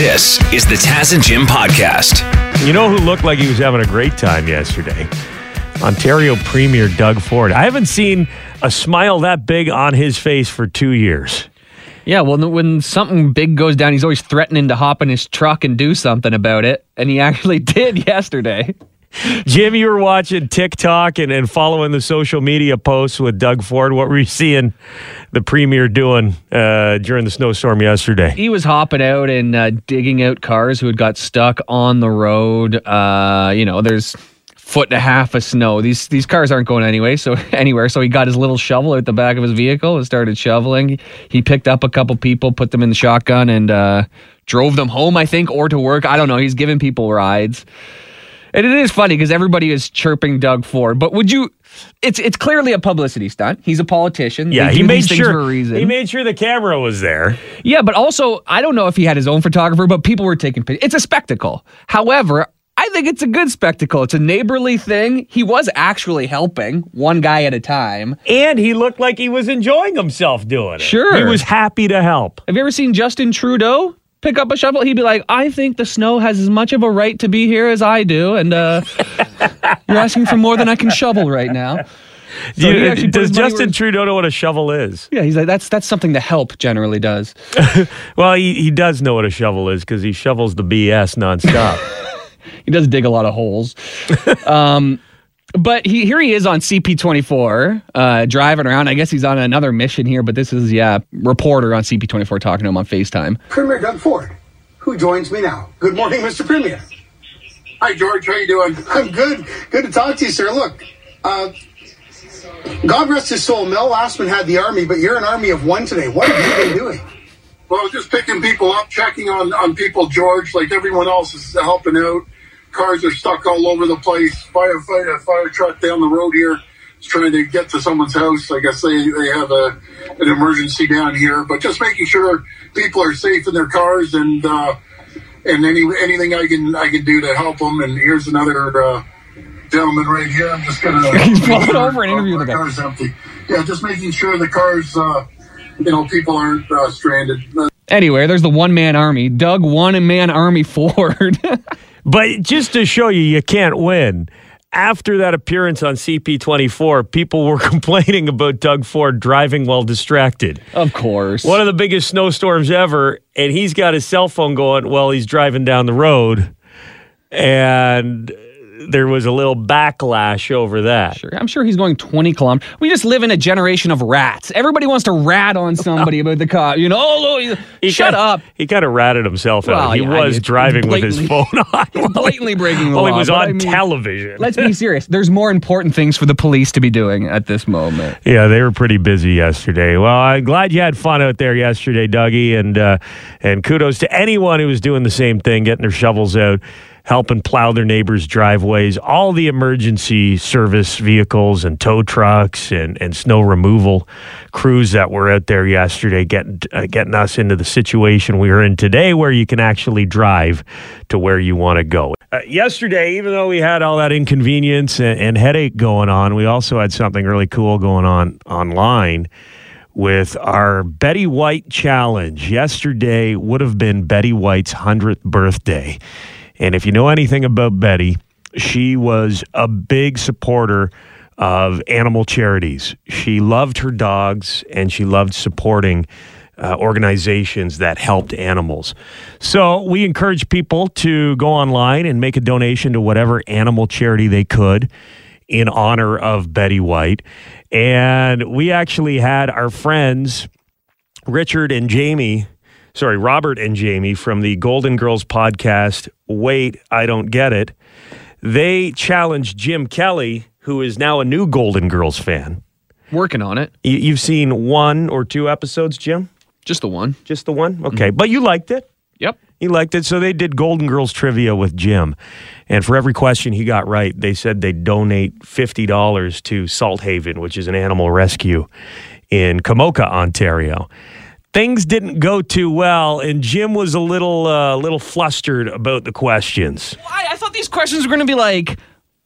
This is the Taz and Jim podcast. You know who looked like he was having a great time yesterday? Ontario Premier Doug Ford. I haven't seen a smile that big on his face for two years. Yeah, well, when something big goes down, he's always threatening to hop in his truck and do something about it. And he actually did yesterday. Jim, you were watching TikTok and, and following the social media posts with Doug Ford. What were you seeing the premier doing uh, during the snowstorm yesterday? He was hopping out and uh, digging out cars who had got stuck on the road. Uh, you know, there's foot and a half of snow. These these cars aren't going anyway, so anywhere. So he got his little shovel out the back of his vehicle and started shoveling. He picked up a couple people, put them in the shotgun, and uh, drove them home. I think, or to work. I don't know. He's giving people rides. And it is funny because everybody is chirping Doug Ford. But would you? It's it's clearly a publicity stunt. He's a politician. Yeah, he made sure for a reason. he made sure the camera was there. yeah, but also I don't know if he had his own photographer, but people were taking pictures. It's a spectacle. However. I think it's a good spectacle. It's a neighborly thing. He was actually helping one guy at a time. And he looked like he was enjoying himself doing it. Sure. He was happy to help. Have you ever seen Justin Trudeau pick up a shovel? He'd be like, I think the snow has as much of a right to be here as I do. And uh, you're asking for more than I can shovel right now. So you- put does money where Justin Trudeau know what a shovel is? Yeah, he's like, that's that's something the help generally does. Well, he, he does know what a shovel is because he shovels the BS nonstop. He does dig a lot of holes. um, but he here he is on CP24, uh, driving around. I guess he's on another mission here, but this is yeah, reporter on CP24 talking to him on FaceTime. Premier Doug Ford, who joins me now. Good morning, Mr. Premier. Hi, George. How you doing? I'm good. Good to talk to you, sir. Look, uh, God rest his soul. Mel Lastman had the army, but you're an army of one today. What have you been doing? Well, just picking people up, checking on, on people, George, like everyone else is helping out. Cars are stuck all over the place. Firefighter, fire fire truck down the road here is trying to get to someone's house. I guess they, they have a, an emergency down here, but just making sure people are safe in their cars and, uh, and any, anything I can, I can do to help them. And here's another, uh, gentleman right here. I'm just gonna. He's pulling over and interviewing the guy. Car's empty. Yeah, just making sure the cars, uh, you know, people aren't uh, stranded. Anyway, there's the one man army. Doug one man army Ford. But just to show you, you can't win. After that appearance on CP24, people were complaining about Doug Ford driving while distracted. of course. One of the biggest snowstorms ever, and he's got his cell phone going while he's driving down the road. And there was a little backlash over that. Sure. I'm sure he's going 20 kilometers. We just live in a generation of rats. Everybody wants to rat on somebody about the car. You know, oh, He shut kinda- up. He kind of ratted himself Well, out. He yeah, was driving with his phone on. blatantly breaking the law. Well, he was on I mean, television. Let's be serious. There's more important things for the police to be doing at this moment. Yeah, they were pretty busy yesterday. Well, I'm glad you had fun out there yesterday, Dougie, and uh, and kudos to anyone who was doing the same thing, getting their shovels out, helping plow their neighbors' driveways. All the emergency service vehicles and tow trucks and, and snow removal crews that were out there yesterday, getting uh, getting us into the situation we are in today, where you can actually drive to where you want to go. Uh, yesterday, even though we had all that inconvenience and, and headache going on, we also had something really cool going on online with our Betty White challenge. Yesterday would have been Betty White's 100th birthday. And if you know anything about Betty, she was a big supporter of animal charities. She loved her dogs and she loved supporting uh, organizations that helped animals. So we encourage people to go online and make a donation to whatever animal charity they could in honor of Betty White. And we actually had our friends, Richard and Jamie, sorry, Robert and Jamie from the Golden Girls podcast, Wait, I Don't Get It. They challenged Jim Kelly, who is now a new Golden Girls fan. Working on it. You- You've seen one or two episodes, Jim? Just the one. Just the one? Okay. Mm-hmm. But you liked it? Yep. He liked it. So they did Golden Girls trivia with Jim. And for every question he got right, they said they'd donate $50 to Salt Haven, which is an animal rescue in Komoka, Ontario. Things didn't go too well, and Jim was a little, uh, little flustered about the questions. I, I thought these questions were going to be like,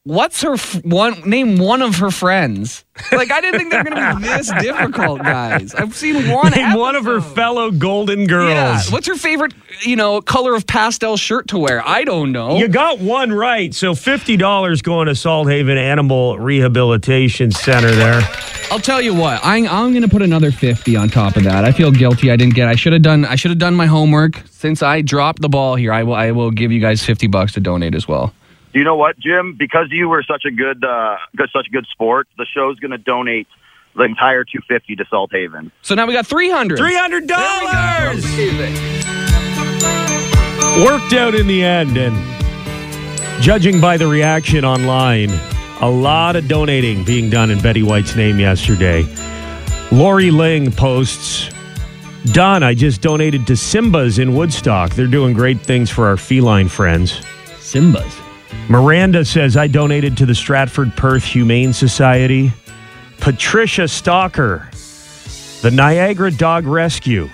What's her f- one name? One of her friends. Like I didn't think they were to be this difficult, guys. I've seen one. Name one of her fellow Golden Girls. Yeah. What's your favorite, you know, color of pastel shirt to wear? I don't know. You got one right. So fifty dollars going to Salt Haven Animal Rehabilitation Center there. I'll tell you what. I, I'm going to put another fifty on top of that. I feel guilty. I didn't get. I should have done. I should have done my homework. Since I dropped the ball here, I will. I will give you guys fifty bucks to donate as well. You know what, Jim? Because you were such a good, uh, good such a good sport, the show's going to donate the entire 250 to Salt Haven. So now we got three hundred. Three hundred dollars worked out in the end, and judging by the reaction online, a lot of donating being done in Betty White's name yesterday. Lori Ling posts. Don, I just donated to Simba's in Woodstock. They're doing great things for our feline friends. Simba's. Miranda says, I donated to the Stratford Perth Humane Society. Patricia Stalker, the Niagara Dog Rescue,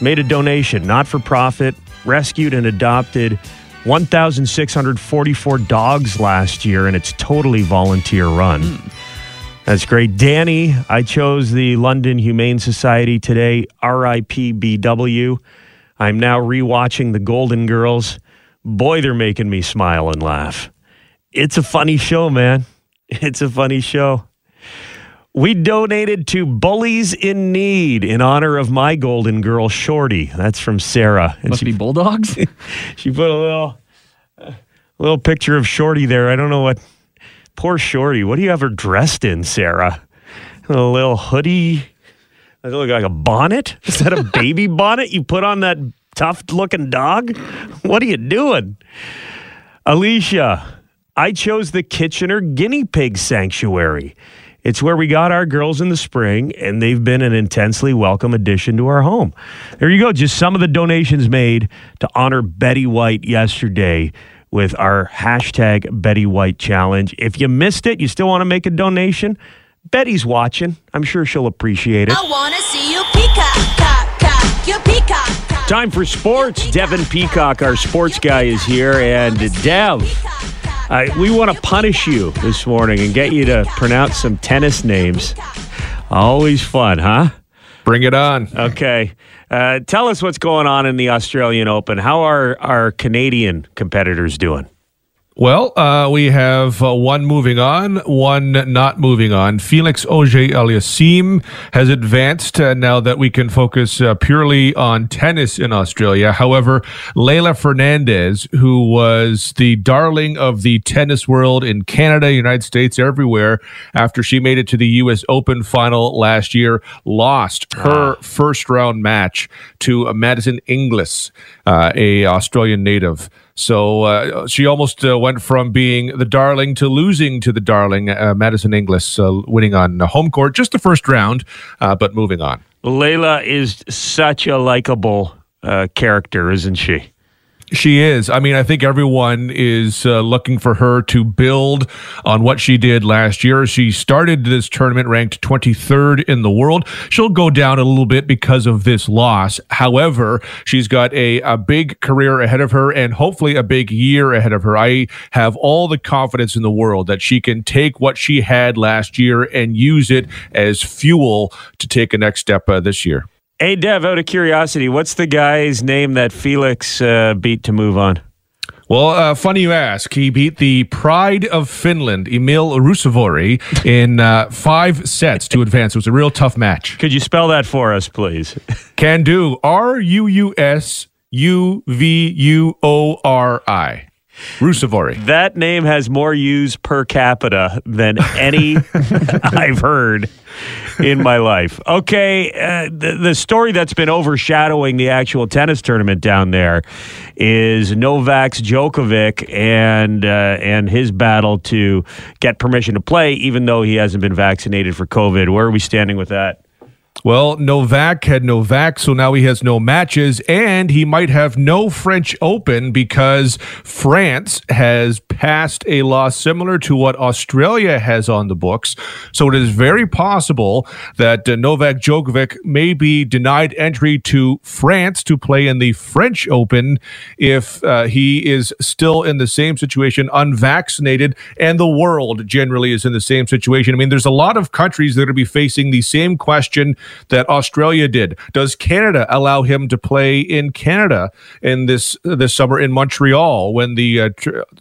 made a donation, not for profit, rescued and adopted 1,644 dogs last year, and it's totally volunteer run. Hmm. That's great. Danny, I chose the London Humane Society today, RIPBW. I'm now rewatching The Golden Girls. Boy, they're making me smile and laugh. It's a funny show, man. It's a funny show. We donated to Bullies in Need in honor of my golden girl, Shorty. That's from Sarah. And Must she, be bulldogs. she put a little, a little picture of Shorty there. I don't know what. Poor Shorty. What do you have her dressed in, Sarah? A little hoodie. Does it look like a bonnet? Is that a baby bonnet you put on that tough looking dog? What are you doing? Alicia, I chose the Kitchener Guinea Pig Sanctuary. It's where we got our girls in the spring, and they've been an intensely welcome addition to our home. There you go. Just some of the donations made to honor Betty White yesterday with our hashtag Betty White Challenge. If you missed it, you still want to make a donation, Betty's watching. I'm sure she'll appreciate it. I wanna see you peacock, cock, cock, you peacock. Time for sports. Devin Peacock, our sports guy, is here. And Dev, uh, we want to punish you this morning and get you to pronounce some tennis names. Always fun, huh? Bring it on. Okay. Uh, tell us what's going on in the Australian Open. How are our Canadian competitors doing? Well, uh, we have uh, one moving on, one not moving on. Felix Auger Aliassime has advanced uh, now that we can focus uh, purely on tennis in Australia. However, Leylah Fernandez, who was the darling of the tennis world in Canada, United States, everywhere, after she made it to the U.S. Open final last year, lost her first round match to Madison Inglis, uh, a Australian native. So uh, she almost uh, went from being the darling to losing to the darling, uh, Madison Inglis, uh, winning on home court, just the first round, uh, but moving on. Leylah is such a likable uh, character, isn't she? She is. I mean, I think everyone is uh, looking for her to build on what she did last year. She started this tournament ranked 23rd in the world. She'll go down a little bit because of this loss. However, she's got a, a big career ahead of her and hopefully a big year ahead of her. I have all the confidence in the world that she can take what she had last year and use it as fuel to take a next step uh, this year. Hey, Dev, out of curiosity, what's the guy's name that Felix uh, beat to move on? Well, uh, funny you ask. He beat the pride of Finland, Emil Ruusuvuori, in uh, five sets to advance. It was a real tough match. Could you spell that for us, please? Can do. R U U S U V U O R I. Ruusuvuori. That name has more use per capita than any I've heard in my life. Okay, uh, the, the story that's been overshadowing the actual tennis tournament down there is Novak Djokovic and uh, and his battle to get permission to play, even though he hasn't been vaccinated for COVID. Where are we standing with that? Well, Novak had Novak, so now he has no matches, and he might have no French Open because France has passed a law similar to what Australia has on the books. So it is very possible that uh, Novak Djokovic may be denied entry to France to play in the French Open if uh, he is still in the same situation, unvaccinated, and the world generally is in the same situation. I mean, there's a lot of countries that are going to be facing the same question that Australia did. Does Canada allow him to play in Canada in this this summer in Montreal when the uh,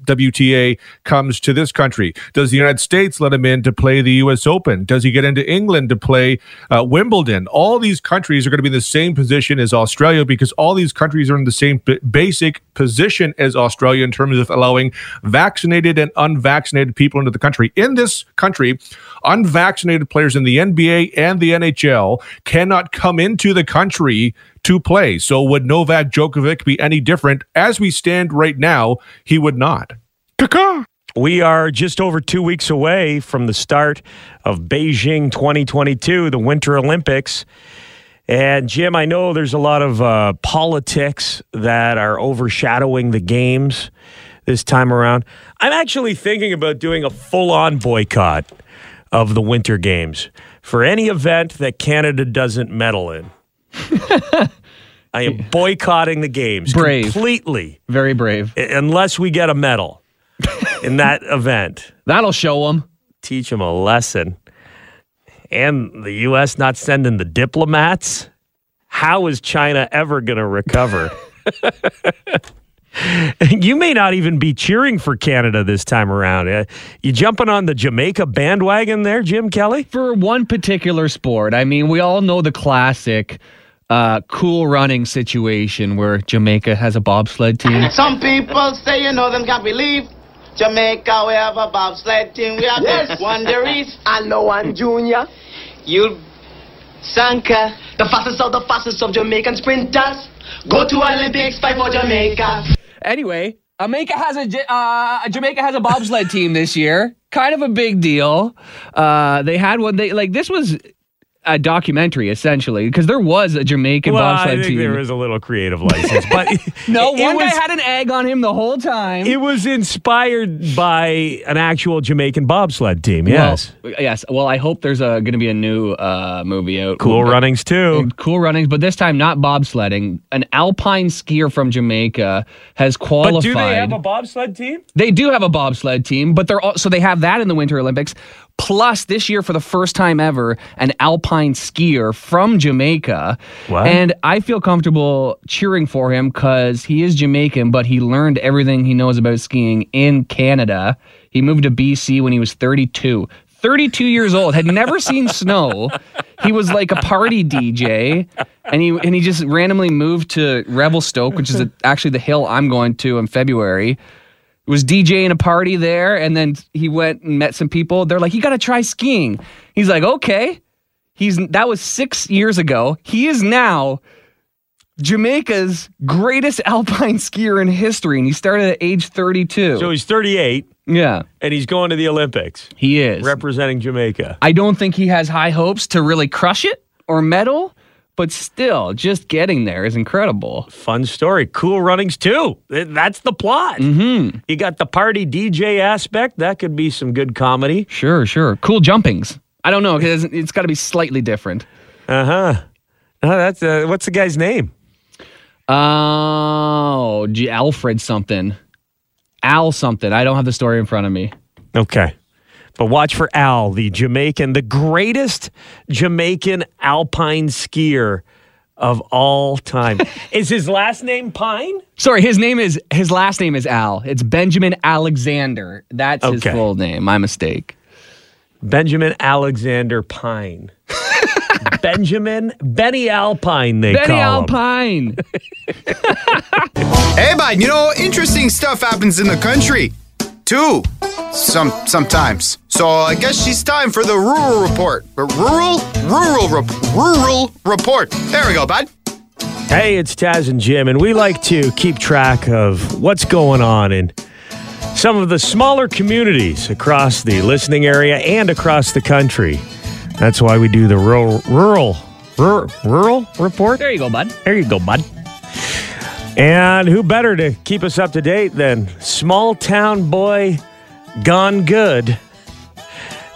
WTA comes to this country? Does the United States let him in to play the U.S. Open? Does he get into England to play uh, Wimbledon? All these countries are going to be in the same position as Australia because all these countries are in the same basic position as Australia in terms of allowing vaccinated and unvaccinated people into the country. In this country, unvaccinated players in the NBA and the NHL cannot come into the country to play. So would Novak Djokovic be any different? As we stand right now, he would not. Caca. We are just over two weeks away from the start of Beijing 2022, the Winter Olympics. And Jim, I know there's a lot of uh, politics that are overshadowing the games this time around. I'm actually thinking about doing a full on boycott of the Winter Games for any event that Canada doesn't medal in. I am boycotting the games Brave. completely Very brave. unless we get a medal in that event. That'll show them. Teach them a lesson. And the U.S. not sending the diplomats. How is China ever going to recover? you may not even be cheering for Canada this time around. Uh, you jumping on the Jamaica bandwagon there, Jim Kelly? For one particular sport, I mean, we all know the classic uh, cool running situation where Jamaica has a bobsled team. Some people say, you know, them can't believe. Jamaica, we have a bobsled team. We have Yes. the Wanderers. I know one junior. You, Sanka. The fastest of the fastest of Jamaican sprinters. Go to Olympics, fight for Jamaica. Anyway, Jamaica has a uh, Jamaica has a bobsled team this year. Kind of a big deal. Uh, they had one. They like this was a documentary essentially because there was a Jamaican well, I bobsled think team. there was a little creative license, but no, it one was, guy had an egg on him the whole time. It was inspired by an actual Jamaican bobsled team. Yes, Well, yes. Well, I hope there's going to be a new uh, movie out. cool But- runnings too. Cool runnings, but this time not bobsledding. An alpine skier from Jamaica has qualified. But do they have a bobsled team? They do have a bobsled team, but they're all, so they have that in the Winter Olympics. Plus, this year for the first time ever, an alpine skier from Jamaica. And I feel comfortable cheering for him because he is Jamaican, but he learned everything he knows about skiing in Canada. He moved to BC when he was 32. 32 years old, had never seen snow. He was like a party DJ, and he and he just randomly moved to Revelstoke, which is actually the hill I'm going to in February was DJing a party there, and then he went and met some people. They're like, "You got to try skiing." He's like, "Okay." He's that was six years ago. He is now Jamaica's greatest alpine skier in history, and he started at age 32. So he's 38 yeah, and he's going to the Olympics he is. representing Jamaica. I don't think he has high hopes to really crush it or medal, but still, just getting there is incredible. Fun story. Cool runnings too. That's the plot. Mm-hmm. You got the party DJ aspect. That could be some good comedy. Sure, sure. Cool jumpings. I don't know because it's got to be slightly different. Uh huh. Oh, that's uh, what's the guy's name? Oh, G- Alfred something. Al something. I don't have the story in front of me. Okay. But watch for Al, the Jamaican, the greatest Jamaican alpine skier of all time. Is his last name Pine? Sorry, his name is his last name is Al. It's Benjamin Alexander. That's his full name. My mistake. Benjamin Alexander Pine. Benjamin Benny Alpine, they Benny call him. Alpine. Hey, man, you know, interesting stuff happens in the country, too. Some sometimes. So I guess she's time for the rural report. The rural, rural, rep- rural report. There we go, bud. Hey, it's Taz and Jim, and we like to keep track of what's going on in some of the smaller communities across the listening area and across the country. That's why we do the rural, rural Rural, rural report. There you go, bud. There you go, bud. And who better to keep us up to date than small town boy gone good,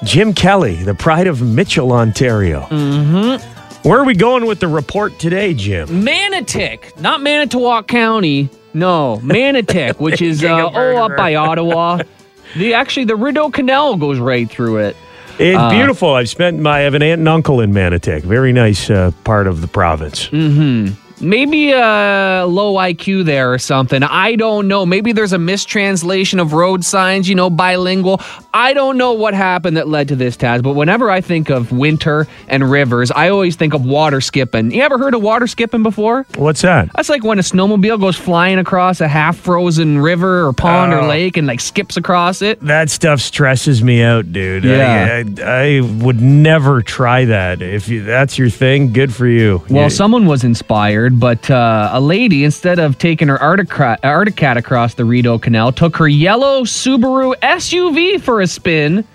Jim Kelly, the pride of Mitchell, Ontario. Mm-hmm. Where are we going with the report today, Jim? Manotick, not Manitowoc County. No, Manotick, which is uh, oh up by Ottawa. The actually the Rideau Canal goes right through it. It's Uh, beautiful. I've spent my I have an aunt and uncle in Manotick. Very nice uh, part of the province. Mm-hmm. Maybe a low IQ there or something. I don't know. Maybe there's a mistranslation of road signs, you know, bilingual. I don't know what happened that led to this, Taz, but whenever I think of winter and rivers, I always think of water skipping. You ever heard of water skipping before? What's that? That's like when a snowmobile goes flying across a half frozen river or pond or Oh. lake and like skips across it. That stuff stresses me out, dude. Yeah. I, I, I would never try that. If you, that's your thing, good for you. Well, You- someone was inspired, but uh, a lady, instead of taking her Artica- Articat across the Rideau Canal, took her yellow Subaru SUV for a spin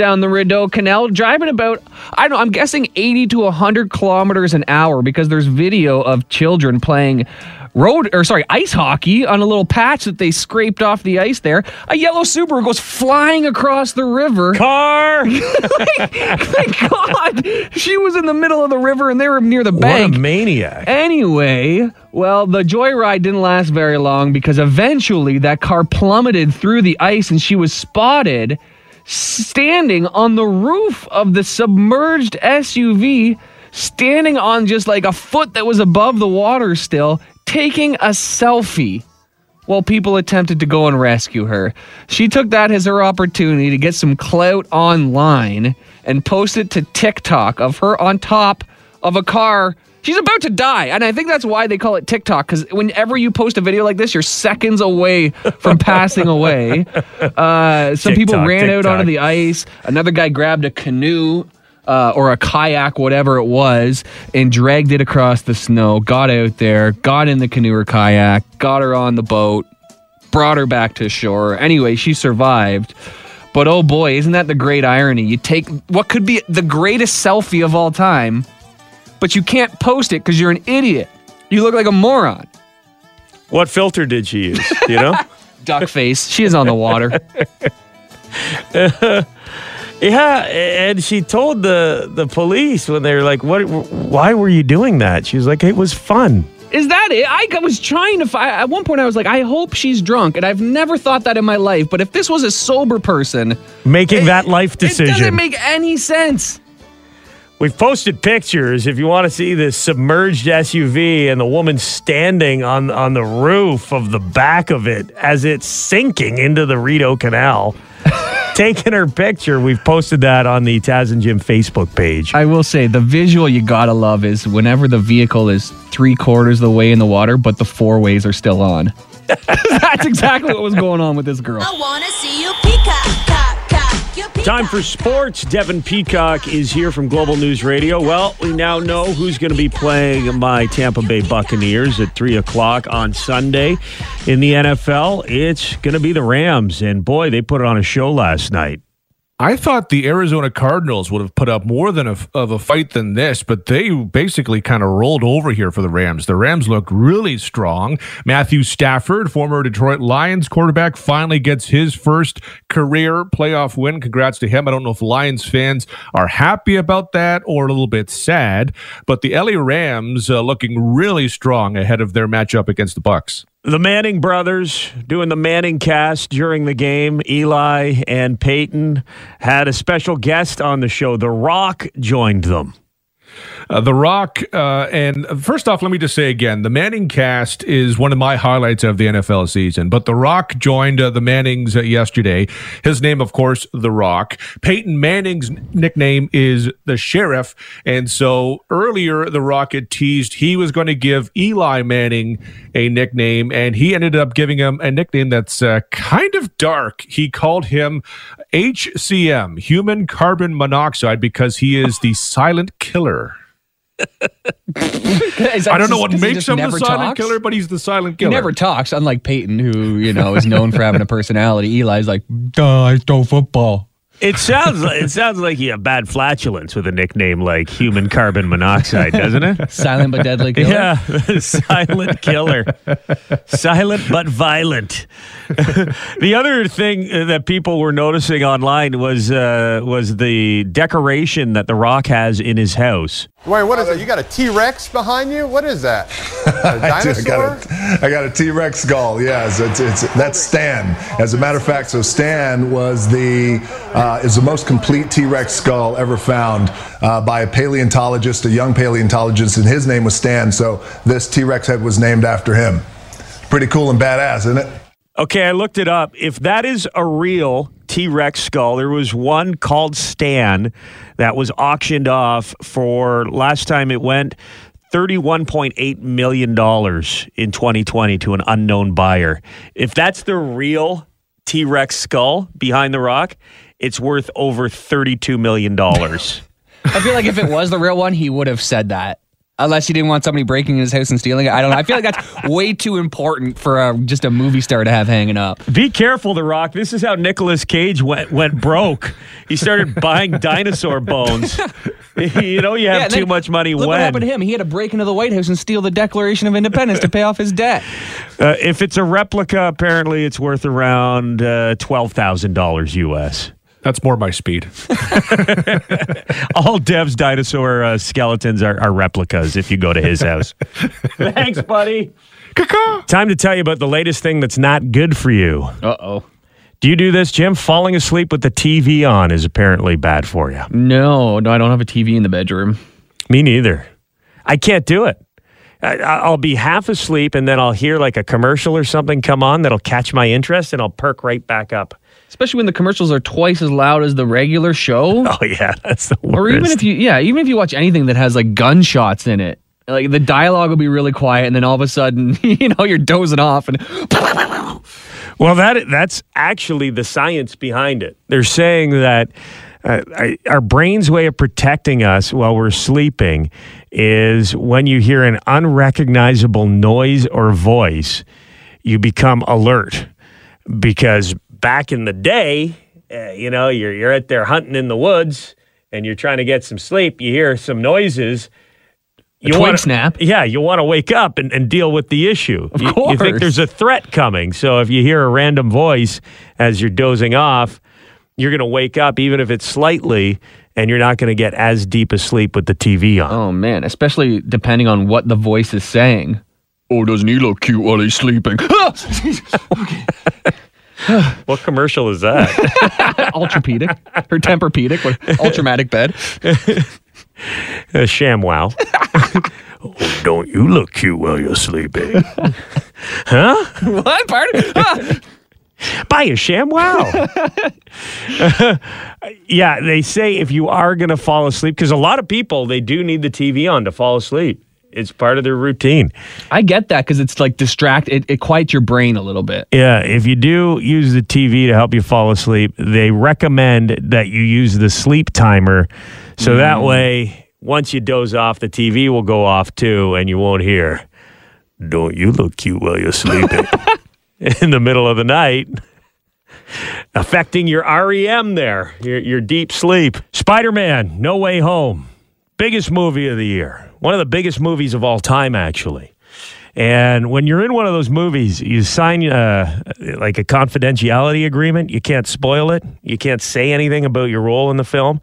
down the Rideau Canal, driving about, I don't know, I'm guessing 80 to 100 kilometers an hour because there's video of children playing road or sorry ice hockey on a little patch that they scraped off the ice there. A yellow subaru goes flying across the river. Car! Thank god. She was in the middle of the river and they were near the what bank. a maniac. Anyway, well, the joyride didn't last very long because eventually that car plummeted through the ice and she was spotted standing on the roof of the submerged SUV, standing on just like a foot that was above the water still, taking a selfie. While people attempted to go and rescue her, she took that as her opportunity to get some clout online and post it to TikTok of her on top of a car. She's about to die. And I think that's why they call it TikTok, because whenever you post a video like this, you're seconds away from passing away. Uh, some people TikTok, ran out onto the ice. Another guy grabbed a canoe uh, or a kayak, whatever it was, and dragged it across the snow. Got out there, got in the canoe or kayak, got her on the boat, brought her back to shore. Anyway, she survived. But oh boy, isn't that the great irony? You take what could be the greatest selfie of all time, but you can't post it because you're an idiot. You look like a moron. What filter did she use? You know? Duck face. She is on the water. yeah, and she told the the police when they were like, "What? Why were you doing that?" She was like, "It was fun." Is that it? I was trying to find. At one point, I was like, I hope she's drunk, and I've never thought that in my life. But if this was a sober person, Making that life decision, it doesn't make any sense. We've posted pictures if you want to see this submerged SUV and the woman standing on on the roof of the back of it as it's sinking into the Rideau Canal. Taking her picture. We've posted that on the Taz and Jim Facebook page. I will say the visual you gotta love is whenever the vehicle is three quarters of the way in the water, but the four ways are still on. That's exactly what was going on with this girl. I wanna see you Time for sports. Devin Peacock is here from Global News Radio. Well, we now know who's going to be playing my Tampa Bay Buccaneers at 3 o'clock on Sunday in the NFL. It's going to be the Rams. And boy, they put it on a show last night. I thought the Arizona Cardinals would have put up more than a, of a fight than this, but they basically kind of rolled over here for the Rams. The Rams look really strong. Matthew Stafford, former Detroit Lions quarterback, finally gets his first career playoff win. Congrats to him. I don't know if Lions fans are happy about that or a little bit sad, but the LA Rams uh, looking really strong ahead of their matchup against the Bucks. The Manning brothers doing the Manning cast during the game. Eli and Peyton had a special guest on the show. The Rock joined them. Uh, the Rock, uh, and first off, let me just say again, the Manning cast is one of my highlights of the NFL season. But The Rock joined uh, the Mannings uh, yesterday. His name, of course, The Rock. Peyton Manning's nickname is the Sheriff, and so earlier The Rock had teased he was going to give Eli Manning a nickname, and he ended up giving him a nickname that's uh, kind of dark. He called him HCM, Human Carbon Monoxide, because he is the silent killer. I don't know what makes him the silent killer, but he's the silent killer. He never talks, unlike Peyton, who, you know, is known for having a personality. Eli's like, duh, I throw football. It sounds like, it sounds like you have bad flatulence with a nickname like human carbon monoxide, doesn't it? Silent but deadly killer. Yeah, silent killer. silent but violent. the other thing that people were noticing online was uh, was the decoration that The Rock has in his house. Wait, what is it? You got a T Rex behind you? What is that? A I do. I got a, I got a T-Rex skull. Yes, it's, it's that's Stan. As a matter of fact, so Stan was the uh, is the most complete T-Rex skull ever found uh, by a paleontologist, a young paleontologist, and his name was Stan. So this T-Rex head was named after him. Pretty cool and badass, isn't it? Okay, I looked it up. If that is a real T Rex skull, there was one called Stan that was auctioned off for last time it went $31.8 million in 2020 to an unknown buyer. If that's the real T Rex skull behind the rock, it's worth over $32 million. I feel like if it was the real one, he would have said that. Unless he didn't want somebody breaking in his house and stealing it. I don't know. I feel like that's way too important for uh, just a movie star to have hanging up. Be careful, The Rock. This is how Nicolas Cage went went broke. He started buying dinosaur bones. you know, you have and too then much money Look when. what happened to him. He had to break into the White House and steal the Declaration of Independence to pay off his debt. Uh, if it's a replica, apparently it's worth around uh, twelve thousand dollars US. That's more my speed. All Dev's dinosaur uh, skeletons are, are replicas. If you go to his house. Thanks, buddy. Time to tell you about the latest thing that's not good for you. Uh oh. Do you do this, Jim? Falling asleep with the TV on is apparently bad for you. No, no, I don't have a TV in the bedroom. Me neither. I can't do it. I, I'll be half asleep and then I'll hear like a commercial or something come on that'll catch my interest and I'll perk right back up. Especially when the commercials are twice as loud as the regular show. Oh yeah, that's the worst. Or even if you, yeah, even if you watch anything that has like gunshots in it, like the dialogue will be really quiet, and then all of a sudden, you know, you're dozing off, and Well, that that's actually the science behind it. They're saying that uh, I- our brain's way of protecting us while we're sleeping is when you hear an unrecognizable noise or voice, you become alert. Because back in the day, uh, you know, you're you're out there hunting in the woods and you're trying to get some sleep. You hear some noises. twig wanna- snap. Yeah, you want to wake up and, and deal with the issue. Of you, you think there's a threat coming. So if you hear a random voice as you're dozing off, you're going to wake up, even if it's slightly, and you're not going to get as deep asleep with the TV on. oh man, especially depending on what the voice is saying. Oh, doesn't he look cute while he's sleeping? What commercial is that? Ultrapedic Her Tempur-Pedic Ultramatic bed. a ShamWow. oh, don't you look cute while you're sleeping? huh? what? Pardon? Ah! Buy a ShamWow. yeah, they say if you are going to fall asleep, because a lot of people, they do need the TV on to fall asleep. It's part of their routine. I get that because it's like distract. It, it quiets your brain a little bit. Yeah, if you do use the TV to help you fall asleep, they recommend that you use the sleep timer. So mm. that way, once you doze off, the TV will go off too, and you won't hear, Don't you look cute while you're sleeping in the middle of the night. Affecting your REM there, your, your deep sleep. Spider Man, No Way Home. Biggest movie of the year. One of the biggest movies of all time, actually. And when you're in one of those movies, you sign uh, like a confidentiality agreement. You can't spoil it. You can't say anything about your role in the film.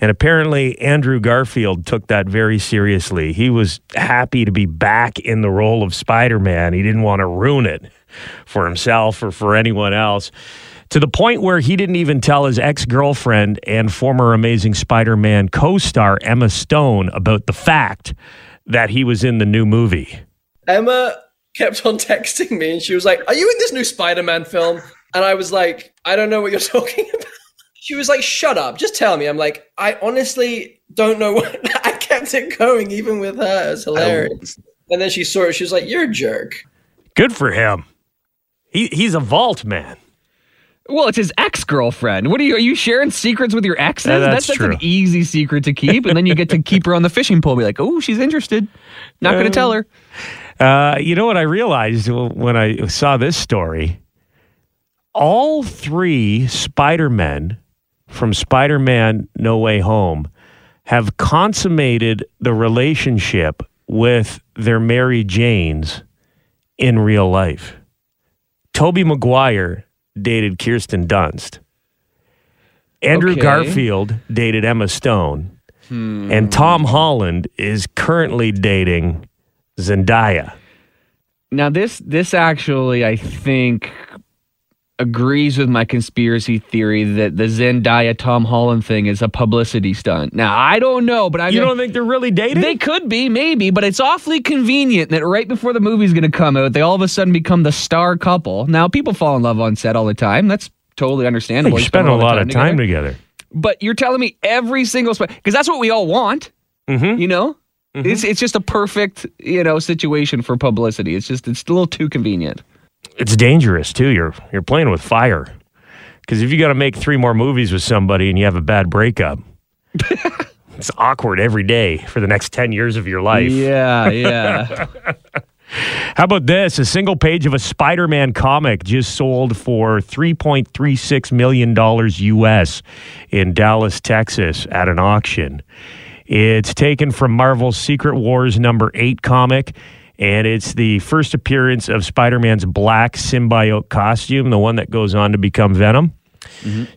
And apparently, Andrew Garfield took that very seriously. He was happy to be back in the role of Spider Man. He didn't want to ruin it for himself or for anyone else. To the point where he didn't even tell his ex girlfriend and former Amazing Spider Man co star Emma Stone about the fact that he was in the new movie. Emma kept on texting me and she was like, Are you in this new Spider Man film? And I was like, I don't know what you're talking about. She was like, Shut up, just tell me. I'm like, I honestly don't know what. I kept it going even with her. It was hilarious. And then she saw it. She was like, You're a jerk. Good for him. He, he's a vault man. Well, it's his ex girlfriend. What are you? Are you sharing secrets with your exes? Yeah, that's that's true. an easy secret to keep, and then you get to keep her on the fishing pole. Be like, oh, she's interested. Not going to tell her. Uh, you know what I realized when I saw this story? All three Spider Men from Spider Man No Way Home have consummated the relationship with their Mary Janes in real life. Tobey Maguire dated Kirsten Dunst. Andrew Okay. Garfield dated Emma Stone. And hmm. Tom Holland is currently dating Zendaya. Now this this actually I think agrees with my conspiracy theory that the Zendaya Tom Holland thing is a publicity stunt. Now I don't know, but I You don't think they're really dating? They could be, maybe, but it's awfully convenient that right before the movie's going to come out, they all of a sudden become the star couple. Now people fall in love on set all the time. That's totally understandable. They spend a lot of time together. But you're telling me every single spot because that's what we all want. Mm-hmm. You know, it's it's just a perfect you know situation for publicity. It's just it's a little too convenient. It's dangerous too. You're you're playing with fire. Because if you got to make three more movies with somebody and you have a bad breakup, it's awkward every day for the next ten years of your life. Yeah, yeah. How about this? A single page of a Spider Man comic just sold for $3.36 million US in Dallas, Texas at an auction. It's taken from Marvel's Secret Wars number eight comic, and it's the first appearance of Spider Man's black symbiote costume, the one that goes on to become Venom.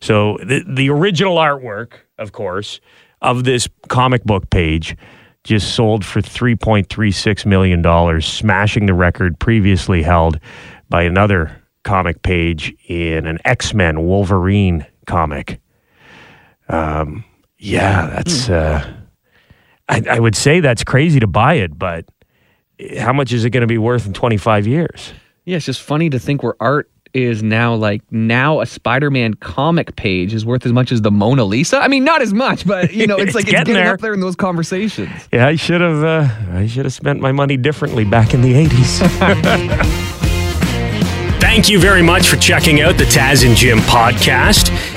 So the, the original artwork, of course, of this comic book page just sold for $3.36 million, smashing the record previously held by another comic page in an X Men Wolverine comic. Um, yeah, that's, uh, I, I would say that's crazy to buy it, but how much is it going to be worth in 25 years? Yeah, it's just funny to think where art is now like now a Spider-Man comic page is worth as much as the Mona Lisa. I mean, not as much, but you know, it's, It's like it's getting getting there. up there in those conversations. Yeah, I should have. Uh, I should have spent my money differently back in the eighties. Thank you very much for checking out the Taz and Jim podcast.